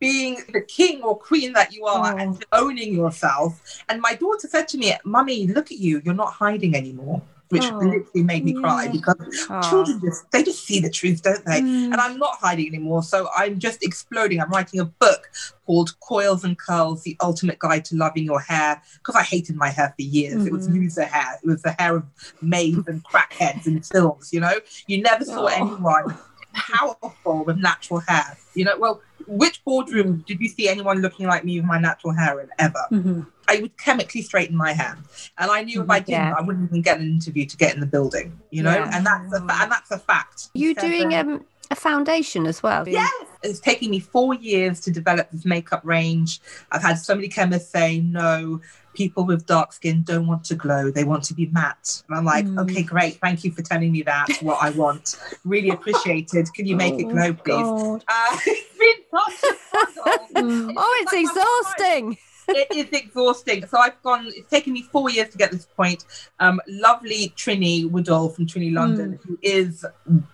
being the king or queen that you are Oh. and owning yourself and my daughter said to me mummy look at you you're not hiding anymore which Oh. literally made me cry Yeah. because Aw. children just they just see the truth don't they Mm. and i'm not hiding anymore so i'm just exploding i'm writing a book called coils and curls the ultimate guide to loving your hair because i hated my hair for years it was loser hair it was the hair of maids and crackheads in films you know you never saw Oh. anyone powerful with natural hair you know well which boardroom did you see anyone looking like me with my natural hair in ever Mhm. I would chemically straighten my hair, and I knew if I didn't, Yeah. I wouldn't even get an interview to get in the building. You know, Yeah. and that's a fa- and that's a fact. you doing um, a foundation as well? Yes, It's taking me four years to develop this makeup range. I've had so many chemists say, no, people with dark skin don't want to glow, they want to be matte. And I'm like, mm. okay, great. Thank you for telling me that, what I want. Really appreciated. Can you make oh, it glow, please? Uh, it's been such a oh, it's like exhausting it is exhausting. So I've gone. It's taken me four years to get this point. Um, lovely Trinny Woodall from Trinny London, mm. who is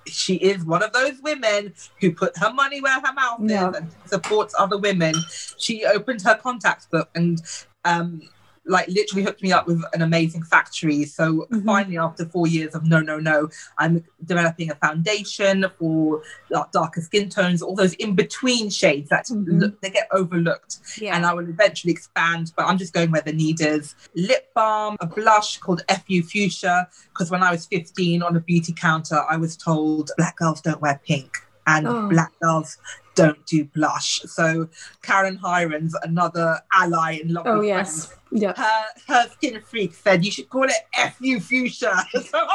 she is one of those women who put her money where her mouth yeah. is and supports other women. She opened her contacts book and um, like literally hooked me up with an amazing factory. So mm-hmm. finally, after four years of no, no, no, I'm developing a foundation for like, darker skin tones, all those in between shades that mm-hmm. look, they get overlooked. Yeah. And I will eventually expand, but I'm just going where the need is. Lip balm, a blush called FU Fuchsia, because when I was 15 on a beauty counter, I was told black girls don't wear pink and oh. black girls don't do blush. So Karen Hirons, another ally in Love. Oh yes, friends, yeah. Her, her skin freak said you should call it FU Fuchsia. so,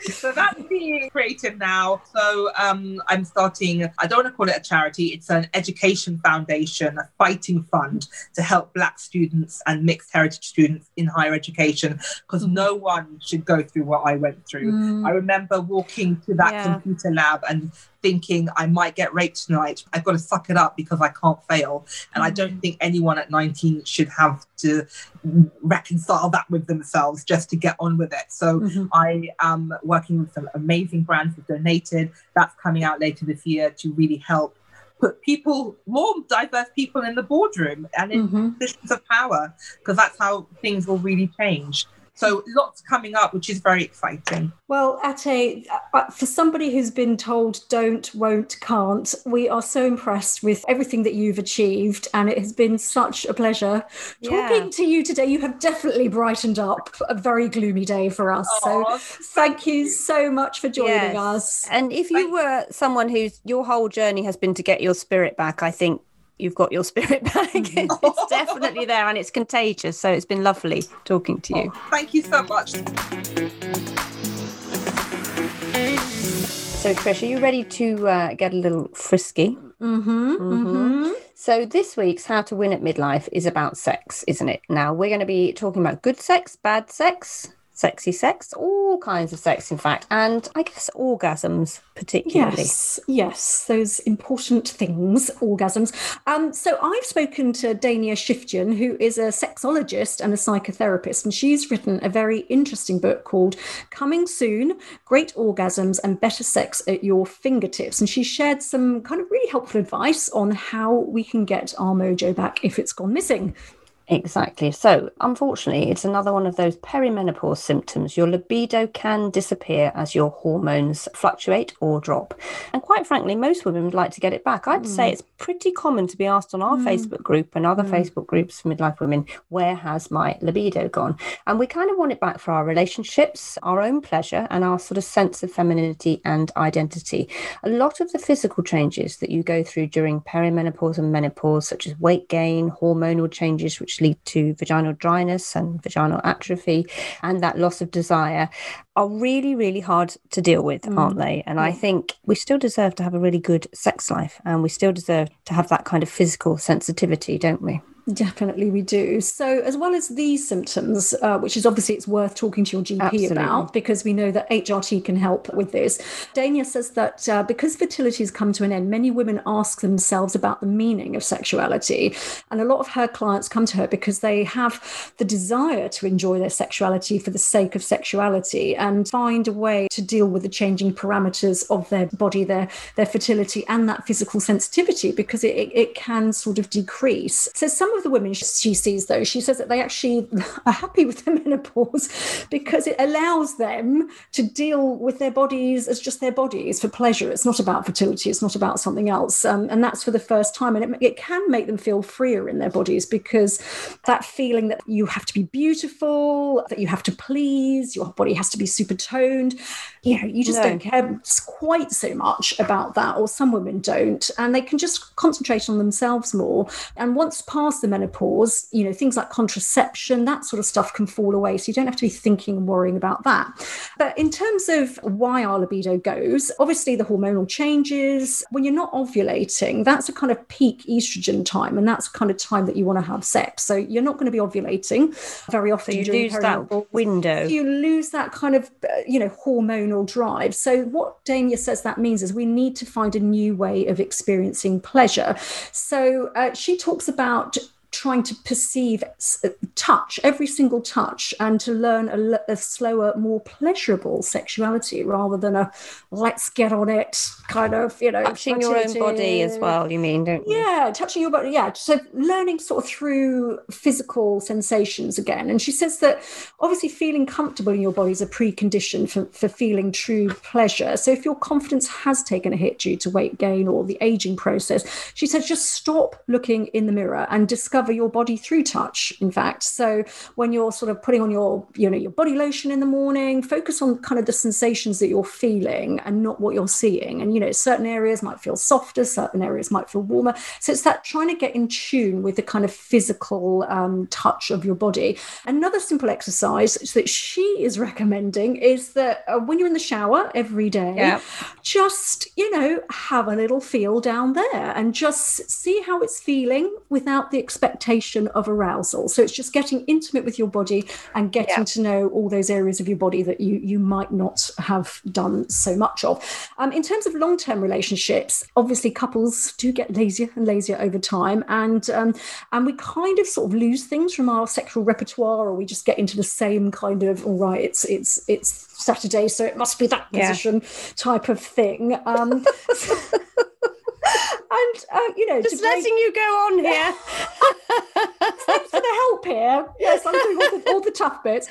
so that's being created now. So um, I'm starting. I don't want to call it a charity. It's an education foundation, a fighting fund to help Black students and mixed heritage students in higher education because mm. no one should go through what I went through. Mm. I remember walking to that yeah. computer lab and thinking I might get raped tonight. I've got to suck it up because I can't fail. And mm. I don't mm. think anyone at 19 should have to reconcile that with themselves just to get on with it. So mm-hmm. I am working with some amazing brands who've donated. That's coming out later this year to really help put people more diverse people in the boardroom and in mm-hmm. positions of power because that's how things will really change so lots coming up, which is very exciting. Well, Ateh, uh, for somebody who's been told don't, won't, can't, we are so impressed with everything that you've achieved. And it has been such a pleasure yeah. talking to you today. You have definitely brightened up a very gloomy day for us. so thank you so much for joining yes. us. And if you were someone whose your whole journey has been to get your spirit back, I think you've got your spirit back. it's definitely there and it's contagious. So it's been lovely talking to you. Oh, thank you so much. So, Trish, are you ready to uh, get a little frisky? Mm-hmm, mm-hmm. mm-hmm. So, this week's How to Win at Midlife is about sex, isn't it? Now, we're going to be talking about good sex, bad sex, sexy sex, all kinds of sex, in fact, and I guess orgasms particularly. Yes, yes, those important things, orgasms. Um, so I've spoken to Dania Schiftan, who is a sexologist and a psychotherapist, and she's written a very interesting book called Coming Soon Great Orgasms and Better Sex at Your Fingertips. And she shared some kind of really helpful advice on how we can get our mojo back if it's gone missing. Exactly. So, unfortunately, it's another one of those perimenopause symptoms. Your libido can disappear as your hormones fluctuate or drop. And quite frankly, most women would like to get it back. I'd mm. say it's pretty common to be asked on our mm. Facebook group and other mm. Facebook groups for midlife women, where has my libido gone? And we kind of want it back for our relationships, our own pleasure, and our sort of sense of femininity and identity. A lot of the physical changes that you go through during perimenopause and menopause, such as weight gain, hormonal changes, which lead to vaginal dryness and vaginal atrophy and that loss of desire are really, really hard to deal with, mm. aren't they? And. I think we still deserve to have a really good sex life and we still deserve to have that kind of physical sensitivity, don't we? Definitely, we do. So, as well as these symptoms, uh, which is obviously it's worth talking to your GP Absolutely. about because we know that HRT can help with this. Dania says that uh, because fertility has come to an end, many women ask themselves about the meaning of sexuality. And a lot of her clients come to her because they have the desire to enjoy their sexuality for the sake of sexuality and find a way to deal with the changing parameters of their body, their, their fertility, and that physical sensitivity because it, it, it can sort of decrease. So, some of the women she sees, though, she says that they actually are happy with the menopause because it allows them to deal with their bodies as just their bodies for pleasure. It's not about fertility, it's not about something else. Um, and that's for the first time. And it, it can make them feel freer in their bodies because that feeling that you have to be beautiful, that you have to please, your body has to be super toned, you know, you just no. don't care quite so much about that, or some women don't. And they can just concentrate on themselves more. And once past after menopause, you know, things like contraception, that sort of stuff can fall away. So you don't have to be thinking and worrying about that. But in terms of why our libido goes, obviously the hormonal changes. When you're not ovulating, that's a kind of peak estrogen time, and that's kind of time that you want to have sex. So you're not going to be ovulating very often. So you lose that window. You lose that kind of, uh, you know, hormonal drive. So what Dania says that means is we need to find a new way of experiencing pleasure. So uh, she talks about trying to perceive uh, touch, every single touch, and to learn a, a, slower, more pleasurable sexuality rather than a let's get on it kind of, you know, touching your own body as well. You mean, don't you? Yeah, touching your body. Yeah, so learning sort of through physical sensations again. And she says that obviously feeling comfortable in your body is a precondition for, for feeling true pleasure. So if your confidence has taken a hit due to weight gain or the aging process, she says just stop looking in the mirror and discover your body through touch in fact. So when you're sort of putting on your you know your body lotion in the morning focus on kind of the sensations that you're feeling and not what you're seeing. And you know certain areas might feel softer certain areas might feel warmer. So it's that trying to get in tune with the kind of physical um, touch of your body. Another simple exercise that she is recommending is that uh, when you're in the shower every day yeah. just you know have a little feel down there and just see how it's feeling without the expectation expectation of arousal. So it's just getting intimate with your body and getting yeah. to know all those areas of your body that you you might not have done so much of. Um, in terms of long term relationships, obviously couples do get lazier and lazier over time, and um, and we kind of sort of lose things from our sexual repertoire, or we just get into the same kind of all right, it's it's it's Saturday, so it must be that position yeah. type of thing. Um, and uh, you know, just letting break... you go on here. Thanks for the help here. Yes, I'm doing all the, all the, tough bits.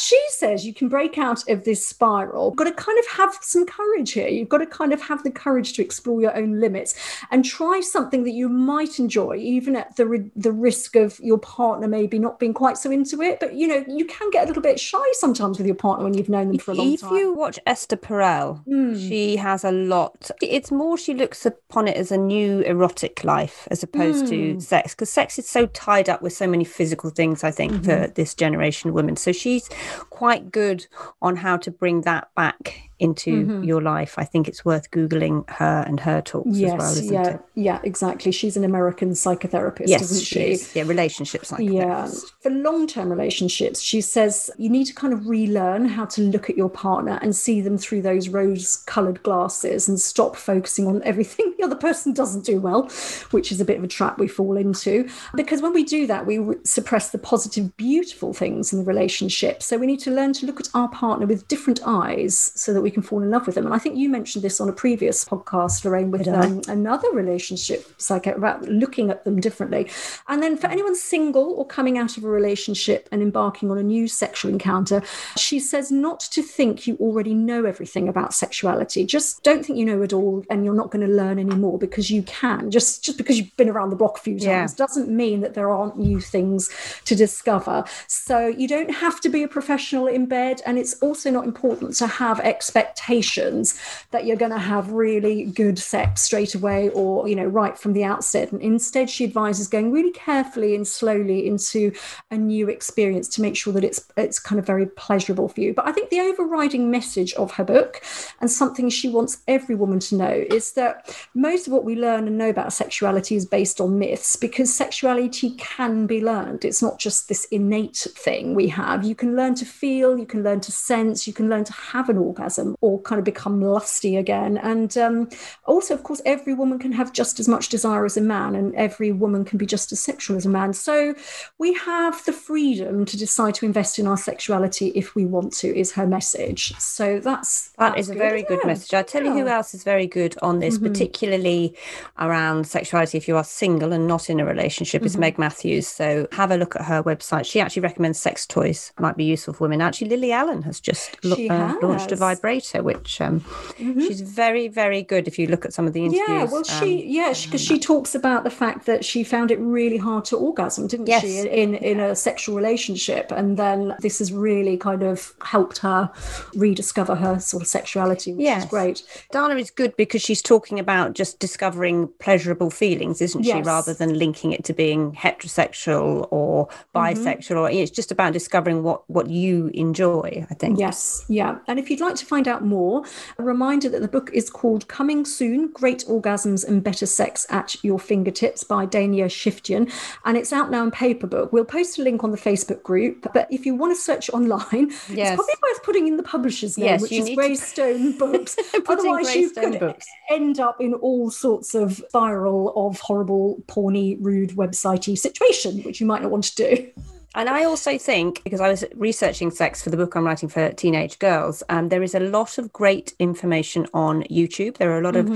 She says you can break out of this spiral. You've got to kind of have some courage here. You've got to kind of have the courage to explore your own limits and try something that you might enjoy, even at the the risk of your partner maybe not being quite so into it. But you know, you can get a little bit shy sometimes with your partner when you've known them for a long if time. If you watch Esther Perel, mm. she has a lot. It's more she looks upon it as a new erotic life as opposed mm. to hmm. sex because sex is so tied up with so many physical things i think mm-hmm. for this generation of women so she's quite good on how to bring that back into mm-hmm. your life. I think it's worth googling her and her talks yes, as well, isn't yeah, it? Yeah, exactly. She's an American psychotherapist, yes, isn't she? Is. Yeah, relationship psychotherapist. Yeah. For long-term relationships, she says you need to kind of relearn how to look at your partner and see them through those rose-colored glasses and stop focusing on everything the other person doesn't do well, which is a bit of a trap we fall into. Because when we do that, we re- suppress the positive, beautiful things in the relationship. So we need to learn to look at our partner with different eyes so that we can fall in love with them. And I think you mentioned this on a previous podcast, Lorraine, with um, another relationship psycho about looking at them differently. And then for anyone single or coming out of a relationship and embarking on a new sexual encounter, she says not to think you already know everything about sexuality. Just don't think you know it all and you're not going to learn anymore because you can. Just just because you've been around the block a few times yeah. doesn't mean that there aren't new things to discover. So you don't have to be a professional in bed, and it's also not important to have expectations expectations that you're going to have really good sex straight away or you know right from the outset. And instead she advises going really carefully and slowly into a new experience to make sure that it's it's kind of very pleasurable for you. But i think the overriding message of her book and something she wants every woman to know is that most of what we learn and know about sexuality is based on myths because sexuality can be learned. It's not just this innate thing we have. You can learn to feel you can learn to sense you can learn to have an orgasm um, or kind of become lusty again. And um, also, of course, every woman can have just as much desire as a man, and every woman can be just as sexual as a man. So we have the freedom to decide to invest in our sexuality if we want to, is her message. So that's that that's is a good, very good message. I'll tell yeah. you who else is very good on this, mm-hmm. particularly around sexuality if you are single and not in a relationship, mm-hmm. is Meg Matthews. So have a look at her website. She actually recommends sex toys, might be useful for women actually, Lily Allen has just lo- uh, launched a has. Vibrator, which um, Mhm. she's very, very good. If you look at some of the interviews, Yeah, well, she um, yeah, because she, talks about the fact that she found it really hard to orgasm, didn't Yes. she, in in a sexual relationship, and then this has really kind of helped her rediscover her sort of sexuality, which Yes. is great. Dana is good because she's talking about just discovering pleasurable feelings, isn't she? Rather than linking it to being heterosexual or Mm-hmm. bisexual, or it's just about discovering what what you enjoy. I think. Yes, yeah. And if you'd like to find out more, a reminder that the book is called Coming Soon Great Orgasms and Better Sex at Your Fingertips by Dania Schiftan. And it's out now in paper book. We'll post a link on the Facebook group. But if you want to search online, it's probably worth putting in the publisher's name, Yes, which is need to- Books. Otherwise, you could Books. end up in all sorts of viral of horrible, porny, rude, websitey situation, which you might not want to do. And I also think, because I was researching sex for the book I'm writing for teenage girls, um, there is a lot of great information on YouTube. There are a lot of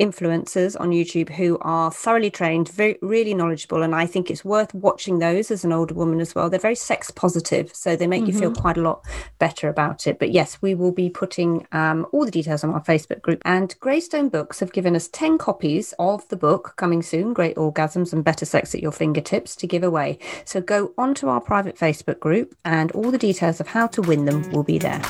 influencers on YouTube who are thoroughly trained, very, really knowledgeable. And I think it's worth watching those as an older woman as well. They're very sex positive, so they make you feel quite a lot better about it. But yes, we will be putting um, all the details on our Facebook group. And Greystone Books have given us 10 copies of the book coming soon Great Orgasms and Better Sex at Your Fingertips to give away. So go onto our private Facebook group, and all the details of how to win them will be there.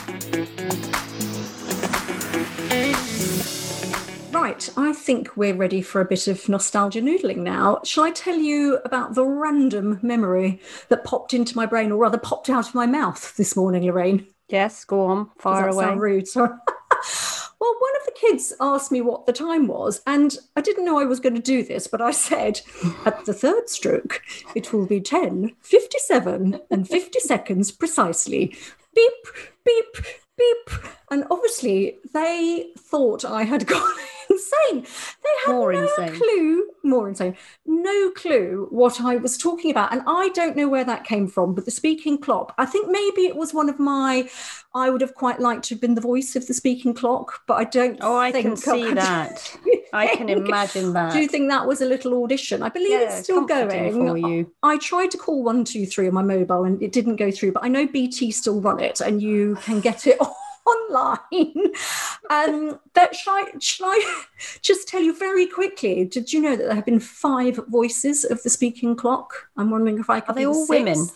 Right, I think we're ready for a bit of nostalgia noodling now. Shall I tell you about the random memory that popped into my brain, or rather popped out of my mouth this morning, Lorraine? Yes, go on, that away. sound rude? Sorry. well, one of the kids asked me what the time was, and I didn't know I was going to do this, but I said, at the third stroke, it will be 10, 57, and 50 seconds precisely. Beep, beep, And obviously, they thought I had gone insane. They had More no insane. clue, more insane, no clue what I was talking about. And I don't know where that came from, but the speaking clock, I think maybe it was one of my, I would have quite liked to have been the voice of the speaking clock, but I don't Oh, I can see I- that. I can imagine that. Do you think that was a little audition? I believe Yeah, it's still going. for you. I tried to call one two three on my mobile and it didn't go through, but I know BT still run it and you can get it online. Um, but shall I, shall I just tell you very quickly? Did you know that there have been five voices of the speaking clock? I'm wondering if I could. Are they all women?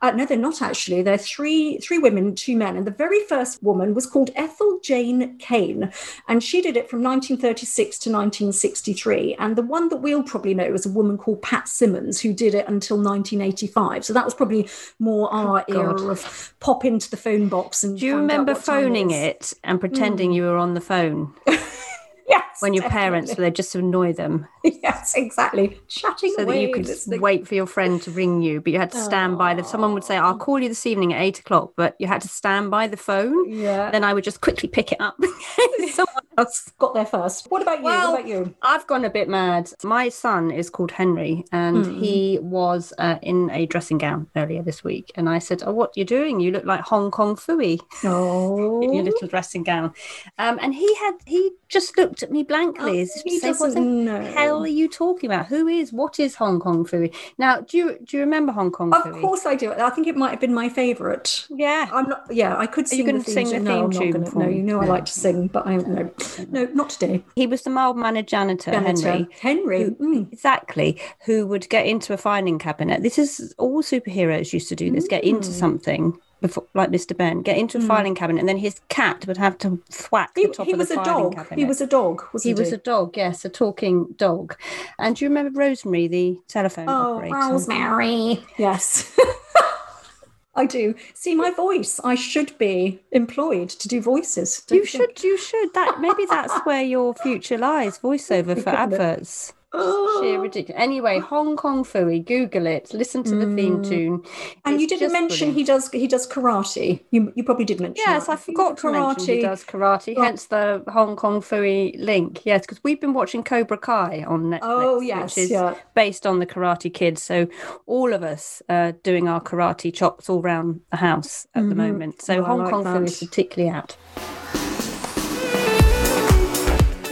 Uh, no, they're not actually. They're three three women, two men, and the very first woman was called Ethel Jane Cain, and she did it from 1936 to 1963. And the one that we'll probably know is a woman called Pat Simmons, who did it until 1985. So that was probably more our Oh, era of pop into the phone box and. Do you remember time phoning it and pretending mm. you were on the phone Yes, when your parents were definitely. there just to annoy them yes, exactly. Chatting so that you could listening. wait for your friend to ring you, but you had to stand by the someone would say, I'll call you this evening at eight o'clock, but you had to stand by the phone. Yeah. Then I would just quickly pick it up. Someone else got there first. What about you? Well, what about you? I've gone a bit mad. My son is called Henry, and Hmm. he was uh, in a dressing gown earlier this week. And I said, "Oh, what are you doing? You look like Hong Kong Phooey Oh, in your little dressing gown." Um, and he had he just looked at me blankly. as if to say, "What the know. hell are you talking about? Who is what is Hong Kong Phooey?" Now, do you do you remember Hong Kong Of Fooey? course I do. I think it might have been my favourite. Yeah. I'm not. Yeah, I could sing. the sing the theme no, tune gonna, No, you know I like to sing, but I no, no, not today. He was the mild mannered janitor, Janitor. Henry. Henry. mm. Exactly, who would get into a filing cabinet. This is all superheroes used to do this. Get into Mm. something before, like Mr. Benn, get into a hmm. filing cabinet, and then his cat would have to thwack He, the top he of was the a filing dog. cabinet. He was a dog. Wasn't He was a dog, yes, a talking dog. And do you remember Rosemary, the telephone Oh, operator? Rosemary. Yes. I do. See my voice. I should be employed to do voices. don't You should, you should. That maybe that's where your future lies. Voiceover for adverts. Oh. Sheer ridiculous. Anyway, Hong Kong Phooey. Google it. Listen to the theme tune. Mm. And you didn't mention brilliant. he does he does karate. You you probably did mention. Yes, that. I forgot mention he does karate, Well- hence the Hong Kong Phooey link. Yes, because we've been watching Cobra Kai on Netflix, Oh, yes, which is yeah. based on the Karate Kid. So all of us uh, doing our karate chops all around the house at the moment. So Oh, I Hong like Kong that. Fooey is particularly out.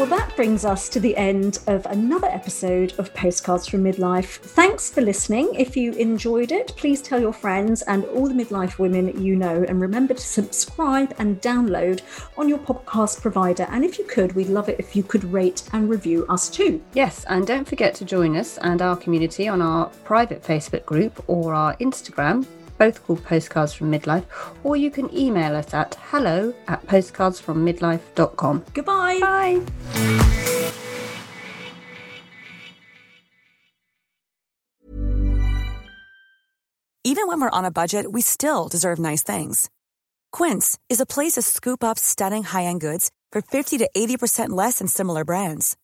Well, that brings us to the end of another episode of Postcards from Midlife. Thanks for listening. If you enjoyed it, please tell your friends and all the midlife women you know. And remember to subscribe and download on your podcast provider. And if you could, we'd love it if you could rate and review us too. Yes, and don't forget to join us and our community on our private Facebook group or our Instagram both called Postcards from Midlife, or you can email us at hello at postcardsfrommidlife.com. Goodbye. Bye. Even when we're on a budget, we still deserve nice things. Quince is a place to scoop up stunning high end goods for 50 to 80% less than similar brands.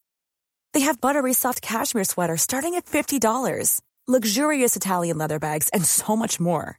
They have buttery soft cashmere sweaters starting at $50, luxurious Italian leather bags, and so much more.